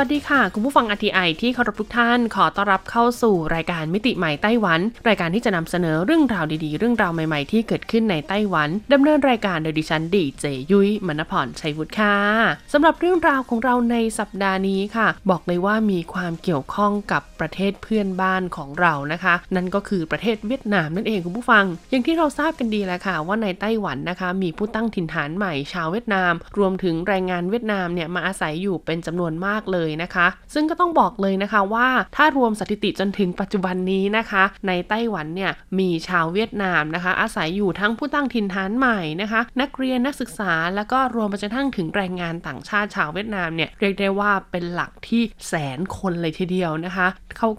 วัสดีค่ะ คุณผู้ฟัง RTI ที่เคารพทุกท่าน ขอต้อนรับเข้าสู่รายการมิติใหม่ไต้หวัน รายการที่จะนำเสนอเรื่องราวดีๆ เรื่องราวใหม่ๆ ที่เกิดขึ้นในไต้หวันดำเนินรายการโดยดิฉันดีเจยุ้ยมณพรชัยวุฒิค่ะสำหรับเรื่องราวของเราในสัปดาห์นี้ค่ะ บอกเลยว่ามีความเกี่ยวข้องกับประเทศเพื่อนบ้านของเรานะคะ นั่นก็คือประเทศเวียดนามนั่นเองคุณผู้ฟัง อย่างที่เราทราบกันดีแล้วค่ะ ว่าในไต้หวันนะคะ มีผู้ตั้งถิ่นฐานใหม่ชาวเวียดนาม รวมถึงแรงงานเวียดนามเนี่ยมาอาศัยอยู่เป็นจำนวนมากเลยนะคะ ซึ่งก็ต้องบอกเลยนะคะว่าถ้ารวมสถิติจนถึงปัจจุบันนี้นะคะ ในไต้หวันเนี่ยมีชาวเวียดนามนะคะ อาศัยอยู่ทั้งผู้ตั้งถิ่นฐานใหม่นะคะ นักเรียนนักศึกษาแล้วก็รวมไปจนทั้งถึงแรงงานต่างชาติชาวเวียดนามเนี่ยเรียกได้ว่าเป็นหลักที่แสนคนเลยทีเดียวนะคะ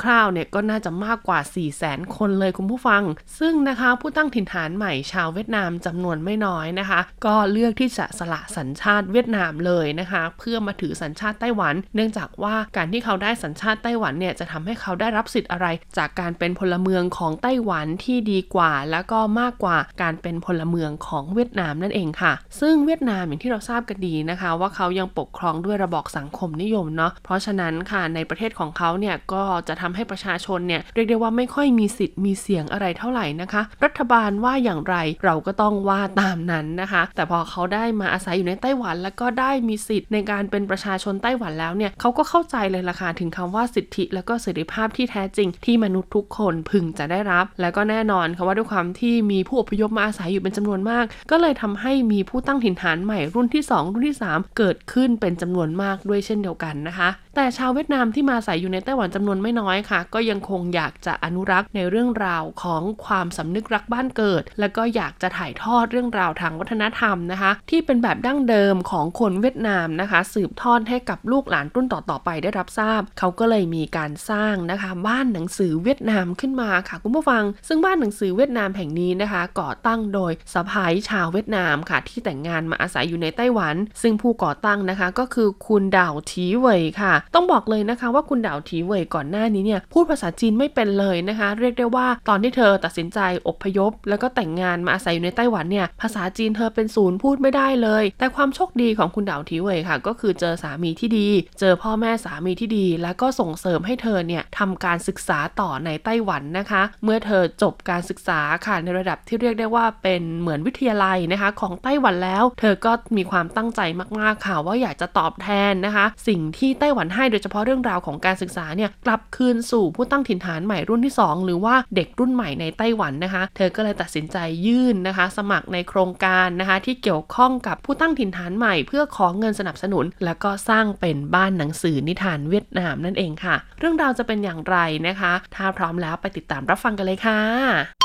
คร่าวๆเนี่ยก็น่าจะมากกว่า 4 0 0แสนคนเลยคุณผู้ฟัง ซึ่งนะคะผู้ตั้งถิ่นฐานใหม่ชาวเวียดนามจำนวนไม่น้อยนะคะ ก็เลือกที่จะสละสัญชาติเวียดนามเลยนะคะ เพื่อมาถือสัญชาติไต้หวัน เนื่องจากว่าการที่เขาได้สัญชาติไต้หวันเนี่ยจะทำให้เขาได้รับสิทธิ์อะไร จากการเป็นพลเมืองของไต้หวันที่ดีกว่า แล้วก็มากกว่าการเป็นพลเมืองของเวียดนามนั่นเองค่ะ ซึ่งเวียดนามอย่างที่เราทราบกันดีนะคะ ว่าเขายังปกครองด้วยระบอบสังคมนิยมเนาะเพราะฉะนั้นค่ะในประเทศของเขาเนี่ยก็จะทำให้ประชาชนเนี่ยเรียกได้ว่าไม่ค่อยมีสิทธิ์มีเสียงอะไรเท่าไหร่นะคะ รัฐบาลว่าอย่างไรเราก็ต้องว่าตามนั้นนะคะ แต่พอเขาได้มาอาศัยอยู่ในไต้หวัน แล้วก็ได้มีสิทธิ์ในการเป็นประชาชนไต้หวันแล้วเนี่ยเขาก็เข้าใจเลยล่ะค่ะถึงคำว่าสิทธิ และก็เสรีภาพที่แท้จริงที่มนุษย์ทุกคนพึงจะได้รับ และก็แน่นอนค่ะว่าด้วยความที่มีผู้อพยพมาอาศัยอยู่เป็นจำนวนมาก ก็เลยทำให้มีผู้ตั้งถิ่นฐานใหม่รุ่นที่ 2 รุ่นที่ 3 เกิดขึ้นเป็นจำนวนมากด้วยเช่นเดียวกันนะคะ แต่ชาวเวียดนามที่มาอาศัยอยู่ในไต้หวันจำนวนไม่น้อยค่ะ ก็ยังคงอยากจะอนุรักษ์ในเรื่องราวของความสำนึกรักบ้านเกิด แล้วก็อยากจะถ่ายทอดเรื่องราวทางวัฒนธรรมนะคะ ที่เป็นแบบดั้งเดิมของคนเวียดนามนะคะ สืบทอดให้กับลูกหลานรุ่นต่อๆไปได้รับทราบ เขาก็เลยมีการสร้างนะคะบ้านหนังสือเวียดนามขึ้นมาค่ะคุณผู้ฟัง ซึ่งบ้านหนังสือเวียดนามแห่งนี้นะคะ ก่อตั้งโดยสะพ้ายชาวเวียดนามค่ะ ที่แต่งงานมาอาศัยอยู่ในไต้หวัน ซึ่งผู้ก่อตั้งนะคะก็คือคุณดาวทีเว่ยค่ะต้องบอกเลยนะคะว่าคุณดาวทีเว่ยก่อนหน้านี้เนี่ยพูดภาษาจีนไม่เป็นเลยนะคะ เรียกได้ว่าตอนที่เธอตัดสินใจอพยพ แล้วก็แต่งงานมาอาศัยอยู่ในไต้หวันเนี่ยภาษาจีนเธอเป็นศูนย์พูดไม่ได้เลย แต่ความโชคดีของคุณดาวทีเว่ยค่ะ ก็คือเจอสามีที่ดี เจอพ่อแม่สามีที่ดี แล้วก็ส่งเสริมให้เธอเนี่ยทำการศึกษาต่อในไต้หวันนะคะ เมื่อเธอจบการศึกษาค่ะในระดับที่เรียกได้ว่าเป็นเหมือนวิทยาลัยนะคะ ของไต้หวันแล้ว เธอก็มีความตั้งใจมากๆค่ะว่าอยากจะตอบแทนนะคะ สิ่งที่ไต้หวันให้โดยเฉพาะเรื่องราวของการศึกษาเนี่ยกลับคืนสู่ผู้ตั้งถิ่นฐานใหม่รุ่นที่ 2 หรือว่าเด็กรุ่นใหม่ในไต้หวันนะคะ เธอก็เลยตัดสินใจยื่นนะคะ สมัครในโครงการนะคะ ที่เกี่ยวข้องกับผู้ตั้งถิ่นฐานใหม่ เพื่อขอเงินสนับสนุน แล้วก็สร้างเป็นบ้านหนังสือนิทานเวียดนามนั่นเองค่ะ เรื่องราวจะเป็นอย่างไรนะคะ ถ้าพร้อมแล้วไปติดตามรับฟังกันเลยค่ะ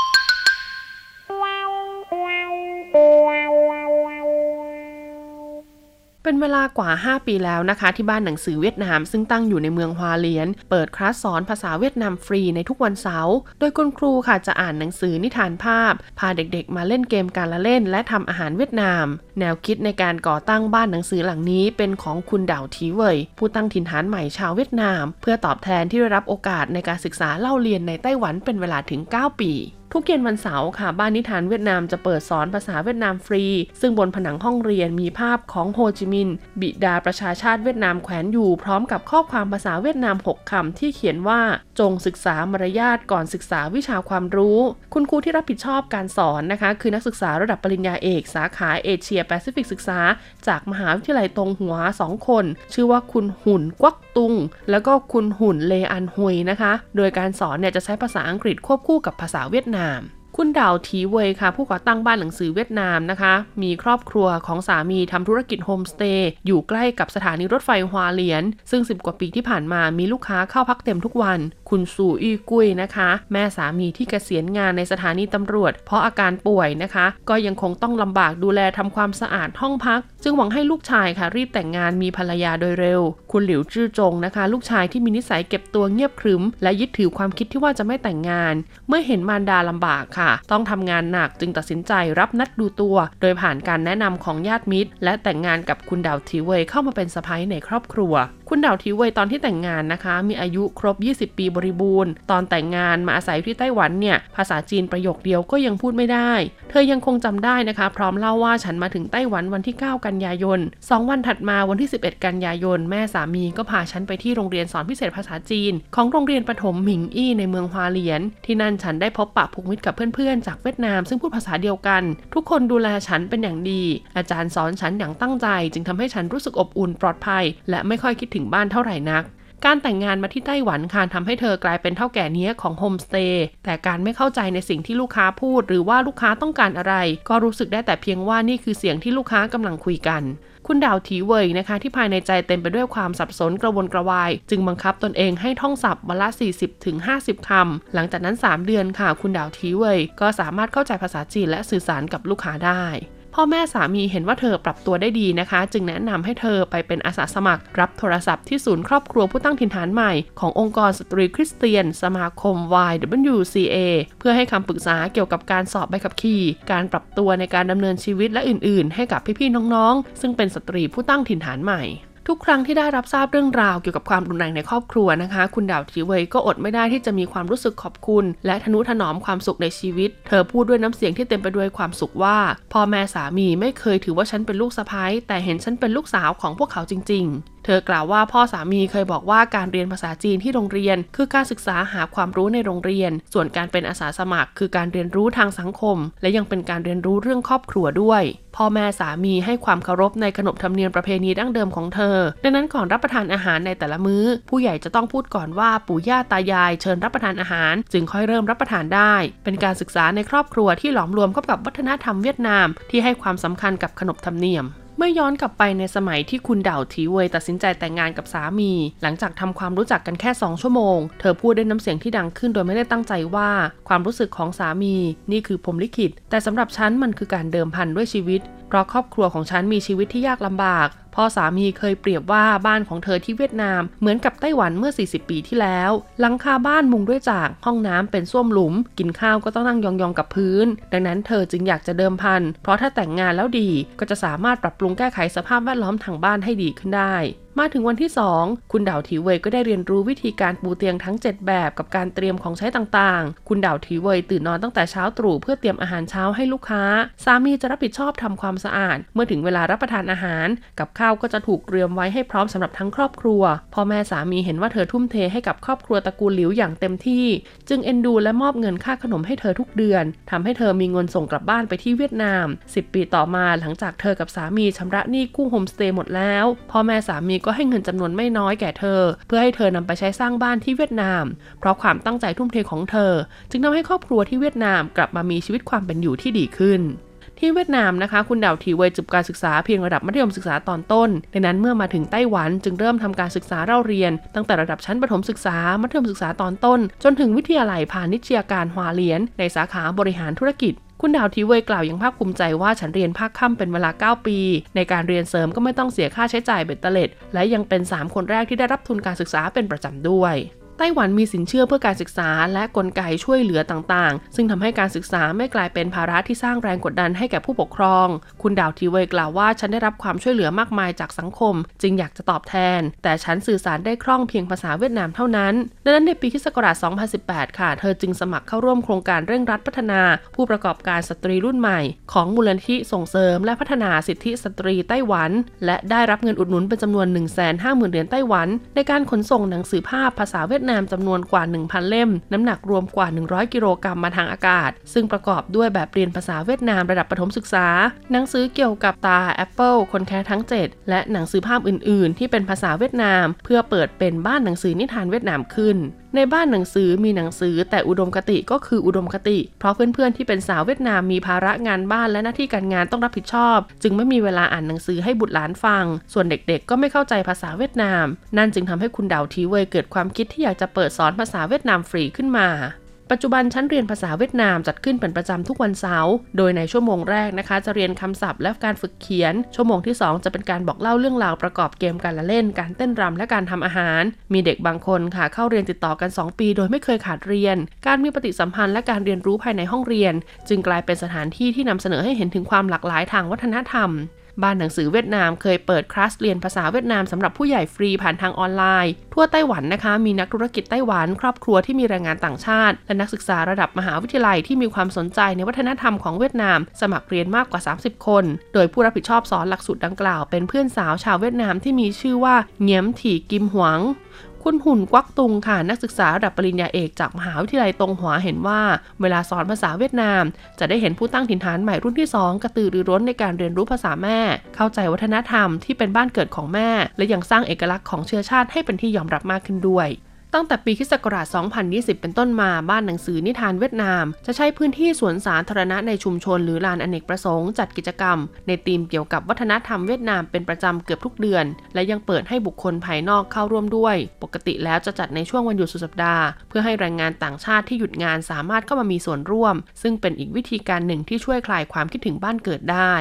เป็นเวลากว่า 5 ปีแล้วนะคะ ที่บ้านหนังสือเวียดนามซึ่งตั้งอยู่ในเมืองฮวาเลียน เปิดคลาสสอนภาษาเวียดนามฟรีในทุกวันเสาร์ โดยคุณครูค่ะจะอ่านหนังสือนิทานภาพ พาเด็กๆ มาเล่นเกมการละเล่น และทำอาหารเวียดนาม แนวคิดในการก่อตั้งบ้านหนังสือหลังนี้เป็นของคุณดาวทีเวยผู้ตั้งถิ่นฐานใหม่ชาวเวียดนาม เพื่อตอบแทนที่ได้รับโอกาสในการศึกษาเล่าเรียนในไต้หวันเป็นเวลาถึง 9 ปี ทุกเย็นวันเสาร์ค่ะ บ้านนิทานเวียดนามจะเปิดสอนภาษาเวียดนามฟรี ซึ่งบนผนังห้องเรียนมีภาพของโฮจิมินห์บิดาประชาชาติเวียดนามแขวนอยู่ พร้อมกับข้อความภาษาเวียดนาม 6คำที่เขียนว่าจงศึกษามารยาทก่อนศึกษาวิชาความรู้ คุณครูที่รับผิดชอบการสอนนะคะ คือนักศึกษาระดับปริญญาเอกสาขาเอเชียแปซิฟิกศึกษา จากมหาวิทยาลัยตงหัว 2 คน ชื่อว่าคุณหุ่นกวักตุง แล้วก็คุณหุ่นเลอันฮุยนะคะ โดยการสอนเนี่ยจะใช้ภาษาอังกฤษควบคู่กับภาษาเวียดนาม คุณดาวทีเวยค่ะ ผู้ก่อตั้งบ้านหนังสือเวียดนามนะคะ มีครอบครัวของสามีทำธุรกิจโฮมสเตย์อยู่ใกล้กับสถานีรถไฟฮวาเลียน ซึ่ง 10 กว่าปีที่ผ่านมามีลูกค้าเข้าพักเต็มทุกวัน คุณสู่อีกุยนะคะ แม่สามีที่เกษียณงานในสถานีตำรวจ เพราะอาการป่วยนะคะ ก็ยังคงต้องลำบากดูแลทำความสะอาดห้องพัก จึงหวังให้ลูกชายค่ะรีบแต่งงานมีภรรยาโดยเร็ว คุณหลิวจื้อจงนะคะ ลูกชายที่มีนิสัยเก็บตัวเงียบครึม และยึดถือความคิดที่ว่าจะไม่แต่งงาน เมื่อเห็นมารดาลำบากค่ะต้องทำงานหนักจึงตัดสินใจรับนัดดูตัว โดยผ่านการแนะนำของญาติมิตร และแต่งงานกับคุณดาวทีเวยเข้ามาเป็นสะพ้ายในครอบครัว คุณดาวทีเวยตอนที่แต่งงานนะคะ มีอายุครบ 20 ปีบริบูรณ์ ตอนแต่งงานมาอาศัยที่ไต้หวันเนี่ย ภาษาจีนประโยคเดียวก็ยังพูดไม่ได้ เธอยังคงจำได้นะคะ พร้อมเล่าว่าฉันมาถึงไต้หวันวันที่ 9 กันยายน 2 วันถัดมาวันที่ 11 กันยายน แม่สามีก็พาฉันไปที่โรงเรียนสอนพิเศษภาษาจีน ของโรงเรียนประถมหมิงอี้ในเมืองฮวาเลียน ที่นั่นฉันได้พบปะผูกมิตรกับเพื่อนๆ จากเวียดนาม ซึ่งพูดภาษาเดียวกัน ทุกคนดูแลฉันเป็นอย่างดี อาจารย์สอนฉันอย่างตั้งใจ จึงทำให้ฉันรู้สึกอบอุ่นปลอดภัย และไม่ค่อยคิดถึงบ้านเท่าไหร่นักการแต่งงานมาที่ไต้หวันค่ะทำให้เธอกลายเป็นเท่าแก่เนี้ยของโฮมสเตย์แต่การไม่เข้าใจในสิ่งที่ลูกค้าพูด หรือว่าลูกค้าต้องการอะไร ก็รู้สึกได้แต่เพียงว่านี่คือเสียงที่ลูกค้ากำลังคุยกัน คุณดาวถีเวยนะคะ ที่ภายในใจเต็มไปด้วยความสับสนกระวนกระวาย จึงบังคับตนเองให้ท่องศัพท์วันละ 40-50ถึงคำหลังจากนั้น 3 เดือนค่ะ คุณดาวถีเวยก็สามารถเข้าใจภาษาจีนและสื่อสารกับลูกค้าได้ พ่อแม่สามีเห็นว่าเธอปรับตัวได้ดีนะคะ จึงแนะนำให้เธอไปเป็นอาสาสมัคร รับโทรศัพท์ที่ศูนย์ครอบครัวผู้ตั้งถิ่นฐานใหม่ขององค์กรสตรีคริสเตียน สมาคม YWCA เพื่อให้คำปรึกษาเกี่ยวกับการสอบใบขับขี่ การปรับตัวในการดำเนินชีวิตและอื่น ๆ ให้กับพี่ ๆ น้อง ๆ ซึ่งเป็นสตรีผู้ตั้งถิ่นฐานใหม่ ทุกครั้งที่ได้รับทราบเรื่องราวเกี่ยวกับความรุนแรงในครอบครัวนะคะ คุณดาวทีเวยก็อดไม่ได้ที่จะมีความรู้สึกขอบคุณ และทนุถนอมความสุขในชีวิต เธอพูดด้วยน้ำเสียงที่เต็มไปด้วยความสุขว่า พ่อแม่สามีไม่เคยถือว่าฉันเป็นลูกสะพ้ายแต่เห็นฉันเป็นลูกสาวของพวกเขาจริง ๆเธอกล่าวว่าพ่อสามีเคยบอกว่าการเรียนภาษาจีนที่โรงเรียน คือการศึกษาหาความรู้ในโรงเรียน ส่วนการเป็นอาสาสมัคร คือการเรียนรู้ทางสังคม และยังเป็นการเรียนรู้เรื่องครอบครัวด้วย พ่อแม่สามีให้ความเคารพในขนบธรรมเนียมประเพณีดั้งเดิมของเธอ ดังนั้นก่อนรับประทานอาหารในแต่ละมื้อ ผู้ใหญ่จะต้องพูดก่อนว่าปู่ย่าตายาย เชิญรับประทานอาหาร จึงค่อยเริ่มรับประทานได้ เป็นการศึกษาในครอบครัวที่หลอมรวมเข้ากับวัฒนธรรมเวียดนาม ที่ให้ความสำคัญกับขนบธรรมเนียม เมื่อย้อนกลับไปในสมัยที่คุณเด่าทีเวยตัดสินใจแต่งงานกับสามี หลังจากทำความรู้จักกันแค่ 2 ชั่วโมง เธอพูดด้วยน้ำเสียงที่ดังขึ้นโดยไม่ได้ตั้งใจว่า ความรู้สึกของสามี นี่คือผมลิขิต แต่สำหรับฉันมันคือการเดิมพันด้วยชีวิต ราะครอบครัวของฉันมีชีวิตที่ยากลำบากพ่อสามีเคยเปรียบว่าบ้านของเธอที่เวียดนามเหมือนกับไต้หวันเมื่อ 40 ปีที่แล้ว หลังคาบ้านมุงด้วยจากห้องน้ำเป็นส้วมหลุม กินข้าวก็ต้องนั่งยองๆกับพื้น ดังนั้นเธอจึงอยากจะเดิมพัน เพราะถ้าแต่งงานแล้วดีก็จะสามารถปรับปรุงแก้ไขสภาพแวดล้อมทางบ้านให้ดีขึ้นได้มาถึงวันที่ 2 คุณดาวทีเวยก็ได้เรียนรู้วิธีการปูเตียงทั้ง 7 แบบกับการเตรียมของใช้ต่างๆ คุณดาวทีเวยตื่นนอนตั้งแต่เช้าตรู่เพื่อเตรียมอาหารเช้าให้ลูกค้า สามีจะรับผิดชอบทำความสะอาด เมื่อถึงเวลารับประทานอาหาร กับข้าวก็จะถูกเตรียมไว้ให้พร้อมสำหรับทั้งครอบครัว พ่อแม่สามีเห็นว่าเธอทุ่มเทให้กับครอบครัวตระกูลหลิวอย่างเต็มที่ จึงเอ็นดูและมอบเงินค่าขนมให้เธอทุกเดือนทำให้เธอมีเงินส่งกลับบ้านไปที่เวียดนาม 10 ปีต่อมาหลังจากเธอกับสามีชำระหนี้กู้โฮมสเตย์หมดแล้ว พ่อแม่สามีก็ให้เงินจำนวนไม่น้อยแก่เธอ เพื่อให้เธอนำไปใช้สร้างบ้านที่เวียดนาม เพราะความตั้งใจทุ่มเทของเธอ จึงทำให้ครอบครัวที่เวียดนามกลับมามีชีวิตความเป็นอยู่ที่ดีขึ้นที่เวียดนามนะคะ คุณดาวทีเวยจบการศึกษาเพียงระดับมัธยมศึกษาตอนต้นดังนั้นเมื่อมาถึงไต้หวันจึงเริ่มทำการศึกษาเล่าเรียน ตั้งแต่ระดับชั้นประถมศึกษา มัธยมศึกษาตอนต้น จนถึงวิทยาลัยพาณิชยการฮวาเลียน ในสาขาบริหารธุรกิจ คุณดาวทีเวยกล่าวอย่างภาคภูมิใจว่าฉันเรียนภาคค่ำเป็นเวลา 9 ปี ในการเรียนเสริมก็ไม่ต้องเสียค่าใช้จ่ายเบ็ดเตล็ด และยังเป็น 3 คนแรกที่ได้รับทุนการศึกษาเป็นประจำด้วย ต้หวันมีสินเชื่อเพื่อการศึกษา และกลไกช่วยเหลือต่างๆ ซึ่งทำให้การศึกษาไม่กลายเป็นภาระที่สร้างแรงกดดันให้แก่ผู้ปกครอง คุณดาวทีเวยกล่าวว่าฉันได้รับความช่วยเหลือมากมายจากสังคม จึงอยากจะตอบแทน แต่ฉันสื่อสารได้คล่องเพียงภาษาเวียดนามเท่านั้น ดังนั้นในปีคศ2018 ค่ะ เธอจึงสมัครเข้าร่วมโครงการเร่งรัดพัฒนา ผู้ประกอบการสตรีรุ่นใหม่ ของมูลนิธิส่งเสริม และพัฒนาสิทธิสตรีไต้หวัน และได้รับเงินอุดหนุนเป็นจำนวน 150,000เหรียญไต้หวัน ในการขนส่งหนังสือภาพภาษาเวียดนามจำนวนกว่า 1,000 เล่ม น้ำหนักรวมกว่า 100 กิโลกรัมมาทางอากาศ ซึ่งประกอบด้วยแบบเรียนภาษาเวียดนามระดับประถมศึกษา หนังสือเกี่ยวกับตาแอปเปิลคนแคระทั้ง 7 และหนังสือภาพอื่น ๆ ที่เป็นภาษาเวียดนาม เพื่อเปิดเป็นบ้านหนังสือนิทานเวียดนามขึ้น ในบ้านหนังสือมีหนังสือแต่อุดมคติก็คืออุดมคติ เพราะเพื่อนๆที่เป็นสาวเวียดนามมีภาระงานบ้านและหน้าที่การงานต้องรับผิดชอบ จึงไม่มีเวลาอ่านหนังสือให้บุตรหลานฟัง ส่วนเด็กๆ ก็ไม่เข้าใจภาษาเวียดนาม นั่นจึงทำให้คุณดาวทีเวยเกิดความคิดที่อยากจะเปิดสอนภาษาเวียดนามฟรีขึ้นมา ปัจจุบันชั้นเรียนภาษาเวียดนามจัดขึ้นเป็นประจำทุกวันเสาร์ โดยในชั่วโมงแรกนะคะ จะเรียนคำศัพท์และการฝึกเขียน ชั่วโมงที่ 2 จะเป็นการบอกเล่าเรื่องราวประกอบเกมการละเล่น การเต้นรำและการทำอาหาร มีเด็กบางคนค่ะเข้าเรียนติดต่อกัน 2 ปี โดยไม่เคยขาดเรียน การมีปฏิสัมพันธ์และการเรียนรู้ภายในห้องเรียน จึงกลายเป็นสถานที่ที่นำเสนอให้เห็นถึงความหลากหลายทางวัฒนธรรม บ้านหนังสือเวียดนามเคยเปิดคลาสเรียนภาษาเวียดนามสำหรับผู้ใหญ่ฟรีผ่านทางออนไลน์ ทั่วไต้หวันนะคะ มีนักธุรกิจไต้หวัน ครอบครัวที่มีแรงงานต่างชาติ และนักศึกษาระดับมหาวิทยาลัยที่มีความสนใจในวัฒนธรรมของเวียดนาม สมัครเรียนมากกว่า 30 คน โดยผู้รับผิดชอบสอนหลักสูตรดังกล่าวเป็นเพื่อนสาวชาวเวียดนามที่มีชื่อว่าเงียมถี่กิมหวัง คุณหุ่นกวักตุงค่ะนักศึกษาระดับปริญญาเอกจากมหาวิทยาลัยตงหัวเห็นว่า เวลาสอนภาษาเวียดนาม จะได้เห็นผู้ตั้งถิ่นฐานใหม่รุ่นที่ 2 กระตือรือร้นในการเรียนรู้ภาษาแม่ เข้าใจวัฒนธรรมที่เป็นบ้านเกิดของแม่ และยังสร้างเอกลักษณ์ของเชื้อชาติให้เป็นที่ยอมรับมากขึ้นด้วย ตั้งแต่ปีคศ2020 เป็นต้นมาบ้านหนังสือนิทานเวียดนาม จะใช้พื้นที่สวนสาธารณะในชุมชนหรือลานอเนกประสงค์จัดกิจกรรม ในธีมเกี่ยวกับวัฒนธรรมเวียดนามเป็นประจำเกือบทุกเดือน และยังเปิดให้บุคคลภายนอกเข้าร่วมด้วย ปกติแล้วจะจัดในช่วงวันหยุดสุดสัปดาห์ เพื่อให้แรงงานต่างชาติที่หยุดงานสามารถเข้ามามีส่วนร่วม ซึ่งเป็นอีกวิธีการหนึ่งที่ช่วยคลายความคิดถึงบ้านเกิดได้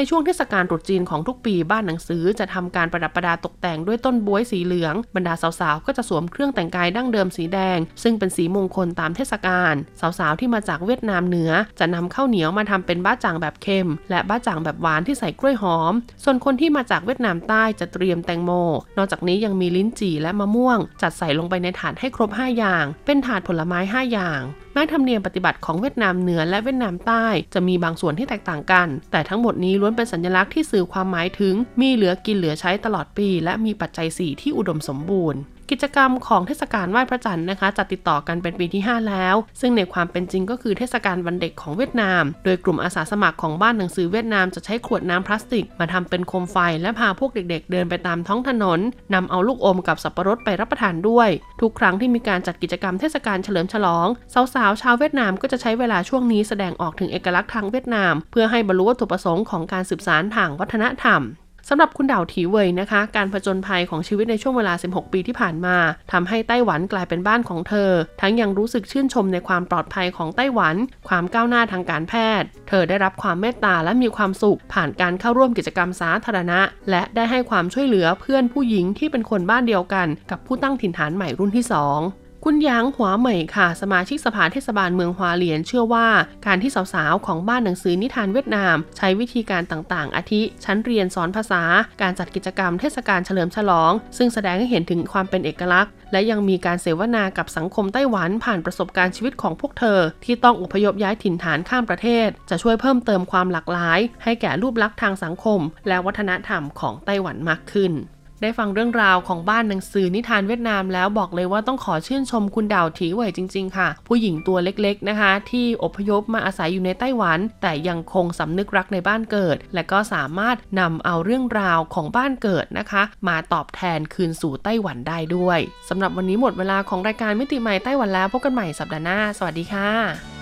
ในช่วงเทศกาลตรุษจีนของทุกปีบ้านหนังสือจะทำการประดับประดาตกแต่งด้วยต้นบวยสีเหลือง บรรดาสาวๆ ก็จะสวมเครื่องแต่งกายดั้งเดิมสีแดง ซึ่งเป็นสีมงคลตามเทศกาลสาวๆ ที่มาจากเวียดนามเหนือ จะนำข้าวเหนียวมาทำเป็นบ้าจ่างแบบเค็ม และบ้าจ่างแบบหวานที่ใส่กล้วยหอม ส่วนคนที่มาจากเวียดนามใต้จะเตรียมแตงโม นอกจากนี้ยังมีลิ้นจี่และมะม่วง จัดใส่ลงไปในถาดให้ครบ 5 อย่าง เป็นถาดผลไม้ 5 อย่างแม้ธรรมเนียมปฏิบัติของเวียดนามเหนือและเวียดนามใต้ จะมีบางส่วนที่แตกต่างกัน แต่ทั้งหมดนี้ล้วนเป็นสัญลักษณ์ที่สื่อความหมายถึง มีเหลือกินเหลือใช้ตลอดปี และมีปัจจัย 4 ที่อุดมสมบูรณ์ กิจกรรมของเทศกาลไหว้พระจันทร์นะคะจัดติดต่อกันเป็นปีที่ 5 แล้ว ซึ่งในความเป็นจริงก็คือเทศกาลวันเด็กของเวียดนาม โดยกลุ่มอาสาสมัครของบ้านหนังสือเวียดนามจะใช้ขวดน้ำพลาสติก มาทำเป็นโคมไฟและพาพวกเด็กๆ เดินไปตามท้องถนนนำเอาลูกอมกับสับปะรดไปรับประทานด้วย ทุกครั้งที่มีการจัดกิจกรรมเทศกาลเฉลิมฉลองสาวๆชาวเวียดนามก็จะใช้เวลาช่วงนี้แสดงออกถึงเอกลักษณ์ทางเวียดนาม เพื่อให้บรรลุวัตถุประสงค์ของการสืบสานทางวัฒนธรรม สำหรับคุณดาวถีเวยนะคะ การผจญภัยของชีวิตในช่วงเวลา 16 ปีที่ผ่านมาทำให้ไต้หวันกลายเป็นบ้านของเธอ ทั้งยังรู้สึกชื่นชมในความปลอดภัยของไต้หวัน ความก้าวหน้าทางการแพทย์ เธอได้รับความเมตตาและมีความสุข ผ่านการเข้าร่วมกิจกรรมสาธารณะ และได้ให้ความช่วยเหลือเพื่อนผู้หญิงที่เป็นคนบ้านเดียวกัน กับผู้ตั้งถิ่นฐานใหม่รุ่นที่ 2 คุณหยางหัวเหมยค่ะ สมาชิกสภาเทศบาลเมืองฮวาเลียนเชื่อว่าการที่สาวๆ ของบ้านหนังสือนิทานเวียดนาม ใช้วิธีการต่างๆ อาทิ ชั้นเรียนสอนภาษา การจัดกิจกรรมเทศกาลเฉลิมฉลอง ซึ่งแสดงให้เห็นถึงความเป็นเอกลักษณ์ และยังมีการเสวนากับสังคมไต้หวันผ่านประสบการณ์ชีวิตของพวกเธอ ที่ต้องอพยพย้ายถิ่นฐานข้ามประเทศ จะช่วยเพิ่มเติมความหลากหลาย ให้แก่รูปลักษณ์ทางสังคม และวัฒนธรรมของไต้หวันมากขึ้น ได้ฟังเรื่องราวของบ้านหนังสือนิทานเวียดนามแล้วบอกเลยว่าต้องขอชื่นชมคุณดาวถีเหวจริง ๆ ค่ะ ผู้หญิงตัวเล็กๆนะคะ ที่อพยพมาอาศัยอยู่ในไต้หวัน แต่ยังคงสำนึกรักในบ้านเกิด และก็สามารถนำเอาเรื่องราวของบ้านเกิดนะคะ มาตอบแทนคืนสู่ไต้หวันได้ด้วยสำหรับวันนี้หมดเวลาของรายการมิติใหม่ไต้หวันแล้วพบกันใหม่สัปดาห์หน้า สวัสดีค่ะ